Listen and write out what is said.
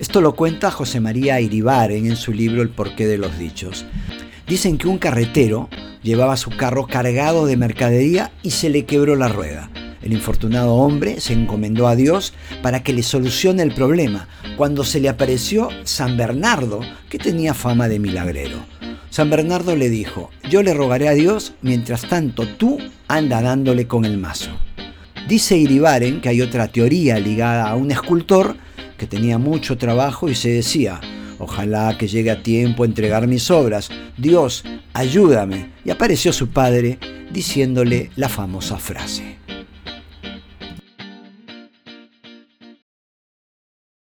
Esto lo cuenta José María Iribaren en su libro El porqué de los dichos. Dicen que un carretero llevaba su carro cargado de mercadería y se le quebró la rueda. El infortunado hombre se encomendó a Dios para que le solucione el problema, cuando se le apareció San Bernardo, que tenía fama de milagrero. San Bernardo le dijo, yo le rogaré a Dios, mientras tanto tú anda dándole con el mazo. Dice Iribaren que hay otra teoría ligada a un escultor que tenía mucho trabajo y se decía, ojalá que llegue a tiempo a entregar mis obras, Dios, ayúdame. Y apareció su padre diciéndole la famosa frase.